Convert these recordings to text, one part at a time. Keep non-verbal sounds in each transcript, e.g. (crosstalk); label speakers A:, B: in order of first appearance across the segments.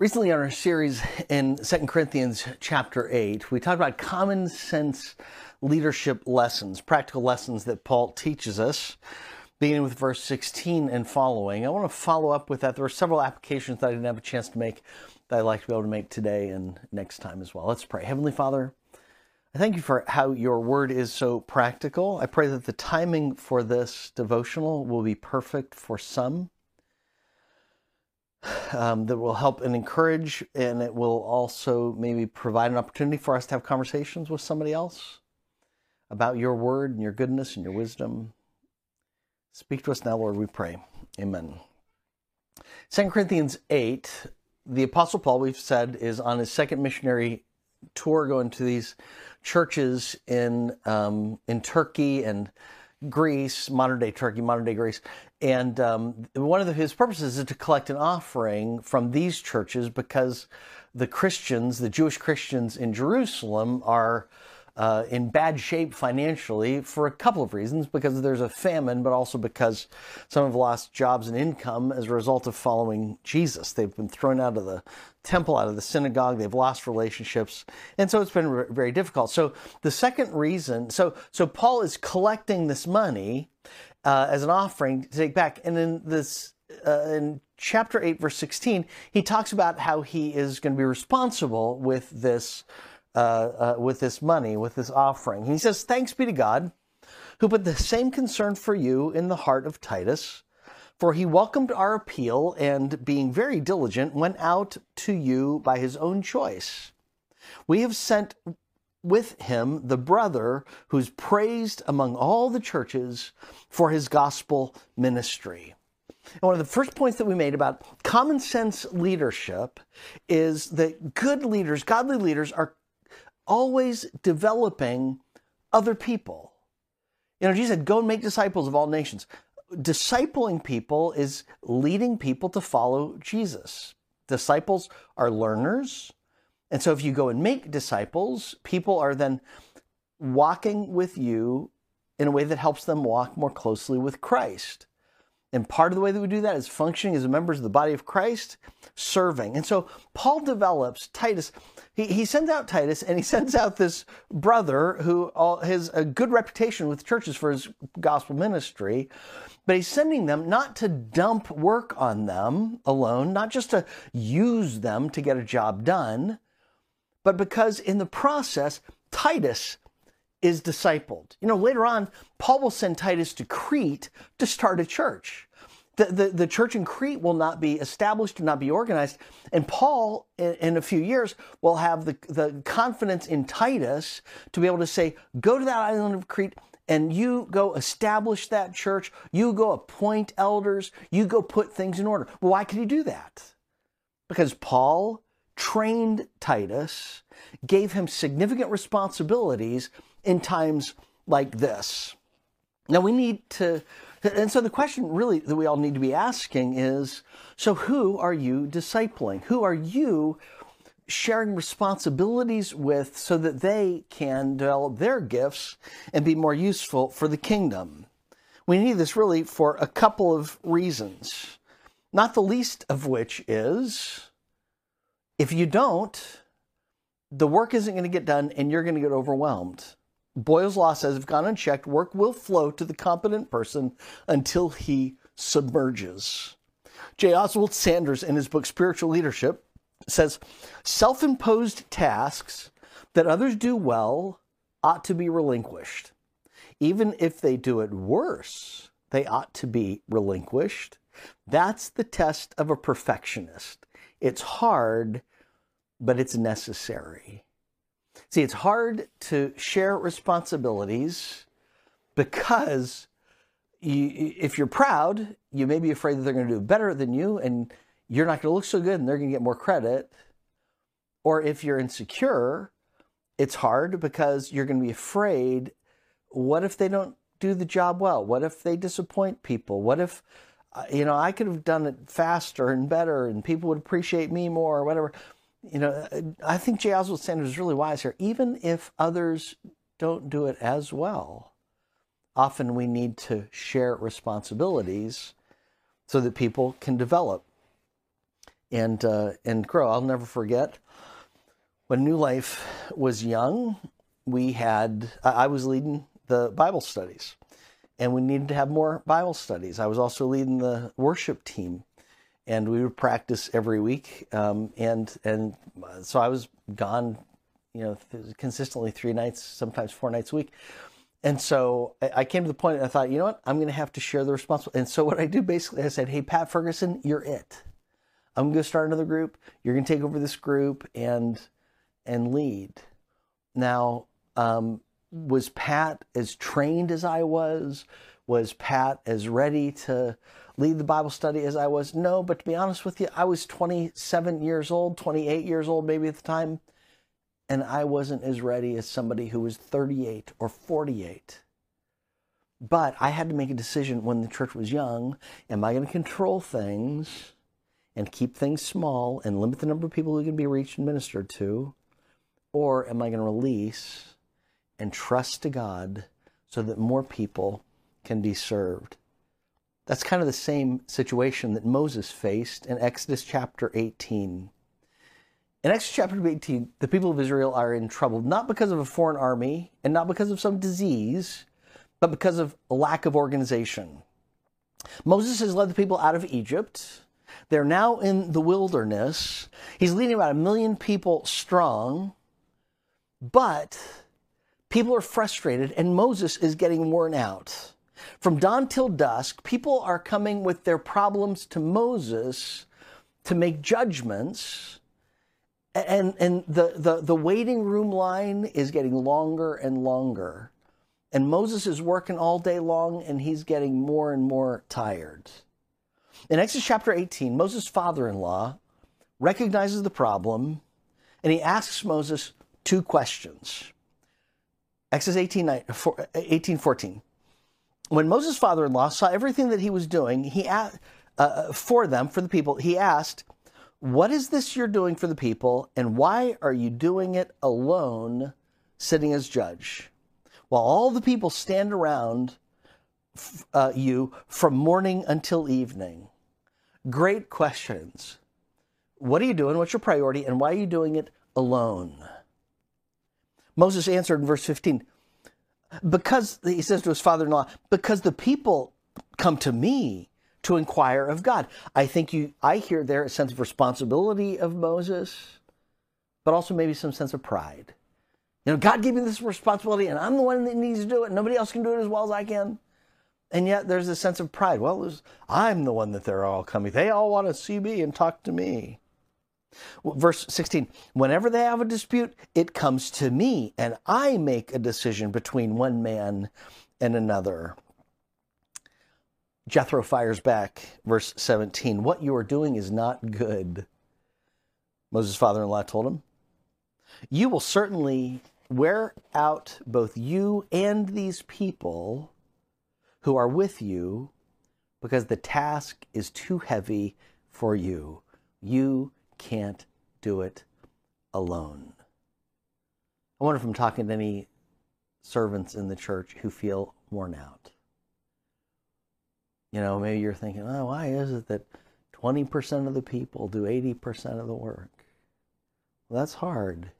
A: Recently, on our series in 2 Corinthians chapter 8, we talked about common sense leadership lessons, practical lessons that Paul teaches us, beginning with verse 16 and following. I want to follow up with that. There were several applications that I didn't have a chance to make that I'd like to be able to make today and next time as well. Let's pray. Heavenly Father, I thank you for how your word is so practical. I pray that the timing for this devotional will be perfect for some um, that will help and encourage, and it will also maybe provide an opportunity for us to have conversations with somebody else about your word and your goodness and your wisdom. Speak to us now, Lord, we pray. Amen. 2 Corinthians 8, the Apostle Paul, we've said, is on his second missionary tour going to these churches in, um, in Turkey and Greece, modern day Turkey, modern day Greece. And um, one of the, his purposes is to collect an offering from these churches because the Christians, the Jewish Christians in Jerusalem, are uh, in bad shape financially for a couple of reasons because there's a famine, but also because some have lost jobs and income as a result of following Jesus. They've been thrown out of the temple, out of the synagogue, they've lost relationships, and so it's been very difficult. So the second reason, so so Paul is collecting this money uh, as an offering to take back, and in this uh, in chapter 8 verse 16 he talks about how he is going to be responsible with this uh, uh, with this money, with this offering. He says, Thanks be to God, who put the same concern for you in the heart of Titus, for he welcomed our appeal and, being very diligent, went out to you by his own choice. We have sent with him the brother who's praised among all the churches for his gospel ministry. And one of the first points that we made about common sense leadership is that good leaders, godly leaders, are always developing other people. You know, Jesus said, Go and make disciples of all nations. Discipling people is leading people to follow Jesus. Disciples are learners. And so if you go and make disciples, people are then walking with you in a way that helps them walk more closely with Christ. And part of the way that we do that is functioning as members of the body of Christ, serving. And so Paul develops Titus. He, he sends out Titus and he (laughs) sends out this brother who has a good reputation with churches for his gospel ministry. But he's sending them not to dump work on them alone, not just to use them to get a job done, but because in the process, Titus is discipled. You know, later on, Paul will send Titus to Crete to start a church. The, the, the church in Crete will not be established and not be organized. And Paul, in, in, a few years, will have the, the confidence in Titus to be able to say, go to that island of Crete and you go establish that church. You go appoint elders. You go put things in order. Well, why could he do that? Because Paul trained Titus, gave him significant responsibilities in times like this. Now we need to, and so the question really that we all need to be asking is so who are you discipling? Who are you sharing responsibilities with so that they can develop their gifts and be more useful for the kingdom? We need this really for a couple of reasons, not the least of which is if you don't, the work isn't going to get done and you're going to get overwhelmed. Boyle's law says if gone unchecked, work will flow to the competent person until he submerges. J. Oswald Sanders, in his book Spiritual Leadership, says self imposed tasks that others do well ought to be relinquished. Even if they do it worse, they ought to be relinquished. That's the test of a perfectionist. It's hard, but it's necessary. See, it's hard to share responsibilities because you, if you're proud, you may be afraid that they're going to do better than you and you're not going to look so good and they're going to get more credit. Or if you're insecure, it's hard because you're going to be afraid what if they don't do the job well? What if they disappoint people? What if, you know, I could have done it faster and better and people would appreciate me more or whatever? you know, I think J. Oswald Sanders is really wise here. Even if others don't do it as well, often we need to share responsibilities so that people can develop. and uh, and grow. I'll never forget when New Life was young. We had I was leading the Bible studies, and we needed to have more Bible studies. I was also leading the worship team, and we would practice every week. Um, and and so I was gone, you know, consistently three nights, sometimes four nights a week. And so I came to the point and I thought, you know what, I'm going to have to share the responsibility. And so what I do basically, I said, hey, Pat Ferguson, you're it. I'm going to start another group. You're going to take over this group and and lead. Now, um, was Pat as trained as I was? Was Pat as ready to lead the Bible study as I was? No, but to be honest with you, I was 27 years old, 28 years old maybe at the time, and I wasn't as ready as somebody who was 38 or 48. But I had to make a decision when the church was young. Am I going to control things and keep things small and limit the number of people who can be reached and ministered to? Or am I going to release and trust to God so that more people can be served? That's kind of the same situation that Moses faced in Exodus chapter 18. In Exodus chapter 18, the people of Israel are in trouble, not because of a foreign army and not because of some disease, but because of lack of organization. Moses has led the people out of Egypt. They're now in the wilderness. He's leading about a million people strong, but people are frustrated and Moses is getting worn out. From dawn till dusk, people are coming with their problems to Moses to make judgments. And, and the, the, the waiting room line is getting longer and longer. And Moses is working all day long and he's getting more and more tired. In Exodus chapter 18, Moses' father in law recognizes the problem and he asks Moses two questions. Exodus 18, 18 14. When Moses' father in law saw everything that he was doing, he asked, uh, for them, for the people, he asked, What is this you're doing for the people, and why are you doing it alone, sitting as judge? While all the people stand around uh, you from morning until evening. Great questions. What are you doing? What's your priority? And why are you doing it alone? Moses answered in verse 15, because, he says to his father in law, because the people come to me to inquire of God. I think you, I hear there a sense of responsibility of Moses, but also maybe some sense of pride. You know, God gave me this responsibility and I'm the one that needs to do it. Nobody else can do it as well as I can. And yet there's a sense of pride. Well, I'm the one that they're all coming. They all want to see me and talk to me. Verse 16 Whenever they have a dispute, it comes to me, and I make a decision between one man and another. Jethro fires back, verse 17 What you are doing is not good. Moses' father in law told him, You will certainly wear out both you and these people who are with you because the task is too heavy for you. You can't do it alone. I wonder if I'm talking to any servants in the church who feel worn out. You know, maybe you're thinking, oh, why is it that 20% of the people do 80% of the work? Well, that's hard.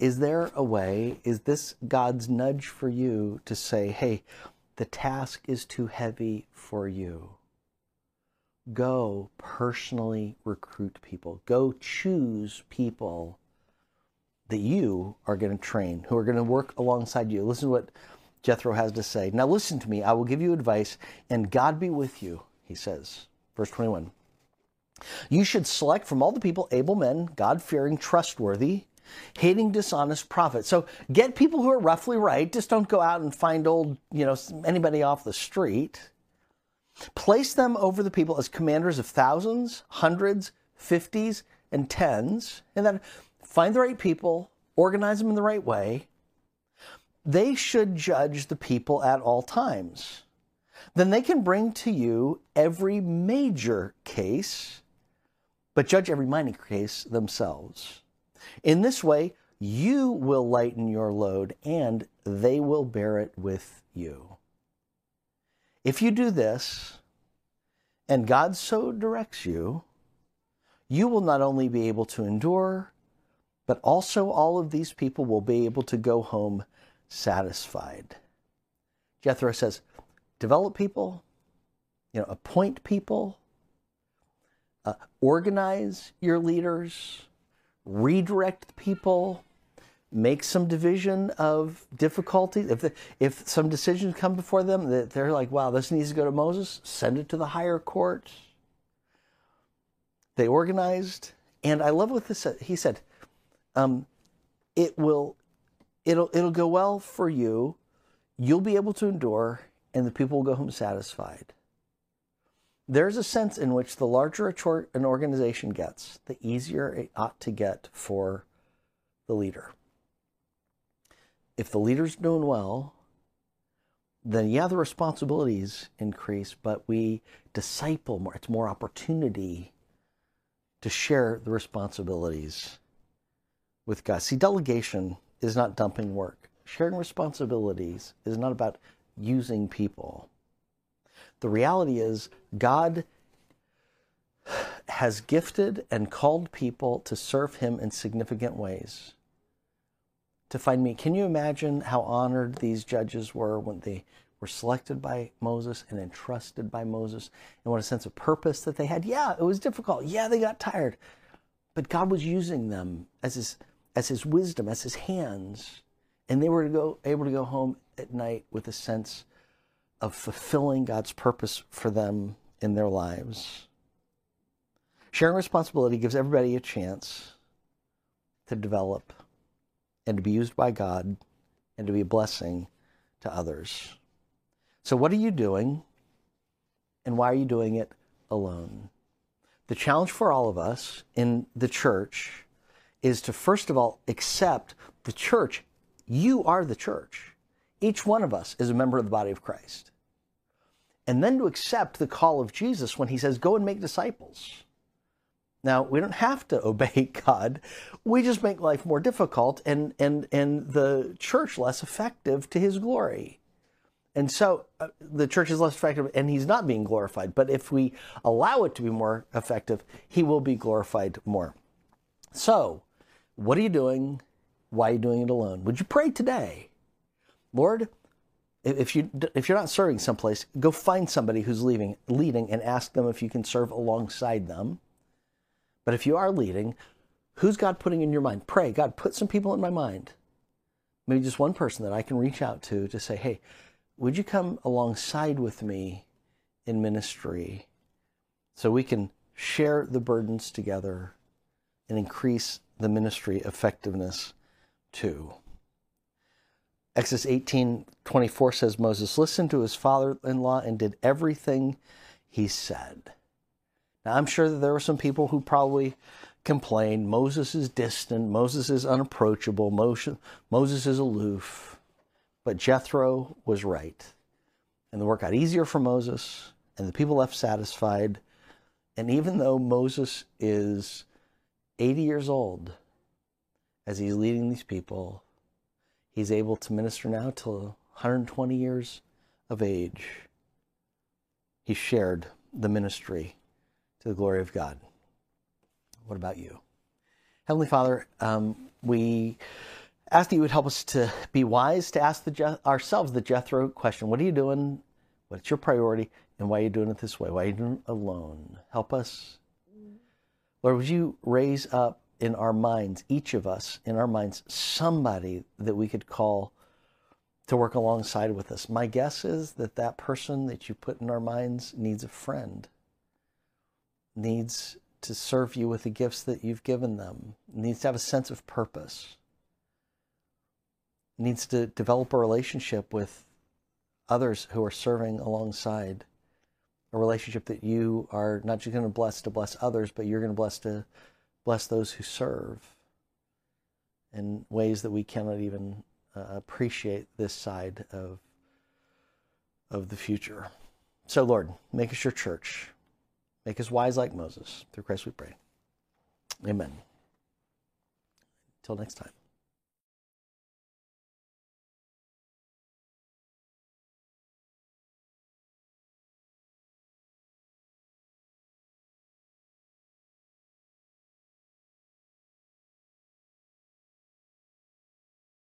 A: Is there a way, is this God's nudge for you to say, hey, the task is too heavy for you? Go personally recruit people. Go choose people that you are going to train, who are going to work alongside you. Listen to what Jethro has to say. Now, listen to me. I will give you advice, and God be with you, he says. Verse 21. You should select from all the people able men, God fearing, trustworthy, hating dishonest profits. So get people who are roughly right. Just don't go out and find old, you know, anybody off the street. Place them over the people as commanders of thousands, hundreds, fifties, and tens, and then find the right people, organize them in the right way. They should judge the people at all times. Then they can bring to you every major case, but judge every minor case themselves. In this way, you will lighten your load and they will bear it with you. If you do this, and God so directs you, you will not only be able to endure, but also all of these people will be able to go home satisfied. Jethro says, develop people, you know, appoint people, uh, organize your leaders, redirect people, make some division of difficulty. If, the, if some decisions come before them that they're like, wow, this needs to go to Moses, send it to the higher court. They organized, and I love what this. He said, um, "It will, it'll, it'll go well for you. You'll be able to endure, and the people will go home satisfied." There's a sense in which the larger an organization gets, the easier it ought to get for the leader if the leader's doing well, then yeah, the responsibilities increase, but we disciple more. It's more opportunity to share the responsibilities with God. See, delegation is not dumping work. Sharing responsibilities is not about using people. The reality is, God has gifted and called people to serve Him in significant ways to find me. Can you imagine how honored these judges were when they were selected by Moses and entrusted by Moses and what a sense of purpose that they had? Yeah, it was difficult. Yeah, they got tired. But God was using them as his as his wisdom, as his hands, and they were to go, able to go home at night with a sense of fulfilling God's purpose for them in their lives. Sharing responsibility gives everybody a chance to develop and to be used by God and to be a blessing to others. So, what are you doing and why are you doing it alone? The challenge for all of us in the church is to first of all accept the church. You are the church. Each one of us is a member of the body of Christ. And then to accept the call of Jesus when he says, Go and make disciples. Now, we don't have to (laughs) obey God. We just make life more difficult and, and, and the church less effective to his glory. And so uh, the church is less effective and he's not being glorified. But if we allow it to be more effective, he will be glorified more. So, what are you doing? Why are you doing it alone? Would you pray today? Lord, if you if you're not serving someplace, go find somebody who's leaving leading and ask them if you can serve alongside them. But if you are leading, who's God putting in your mind? Pray, God, put some people in my mind. Maybe just one person that I can reach out to to say, hey, would you come alongside with me in ministry so we can share the burdens together and increase the ministry effectiveness too? Exodus 18 24 says Moses listened to his father in law and did everything he said. Now, I'm sure that there were some people who probably complained Moses is distant, Moses is unapproachable, Moses is aloof. But Jethro was right. And the work got easier for Moses, and the people left satisfied. And even though Moses is 80 years old, as he's leading these people, he's able to minister now till 120 years of age. He shared the ministry to the glory of God. What about you? Heavenly Father, um, we ask that you would help us to be wise to ask the, ourselves the Jethro question What are you doing? What's your priority? And why are you doing it this way? Why are you doing it alone? Help us. Lord, would you raise up in our minds, each of us in our minds, somebody that we could call to work alongside with us? My guess is that that person that you put in our minds needs a friend needs to serve you with the gifts that you've given them, needs to have a sense of purpose, needs to develop a relationship with others who are serving alongside, a relationship that you are not just going to bless to bless others, but you're going to bless to bless those who serve in ways that we cannot even uh, appreciate this side of of the future. So Lord, make us your church. Make us wise like Moses. Through Christ we pray. Amen. Until next time.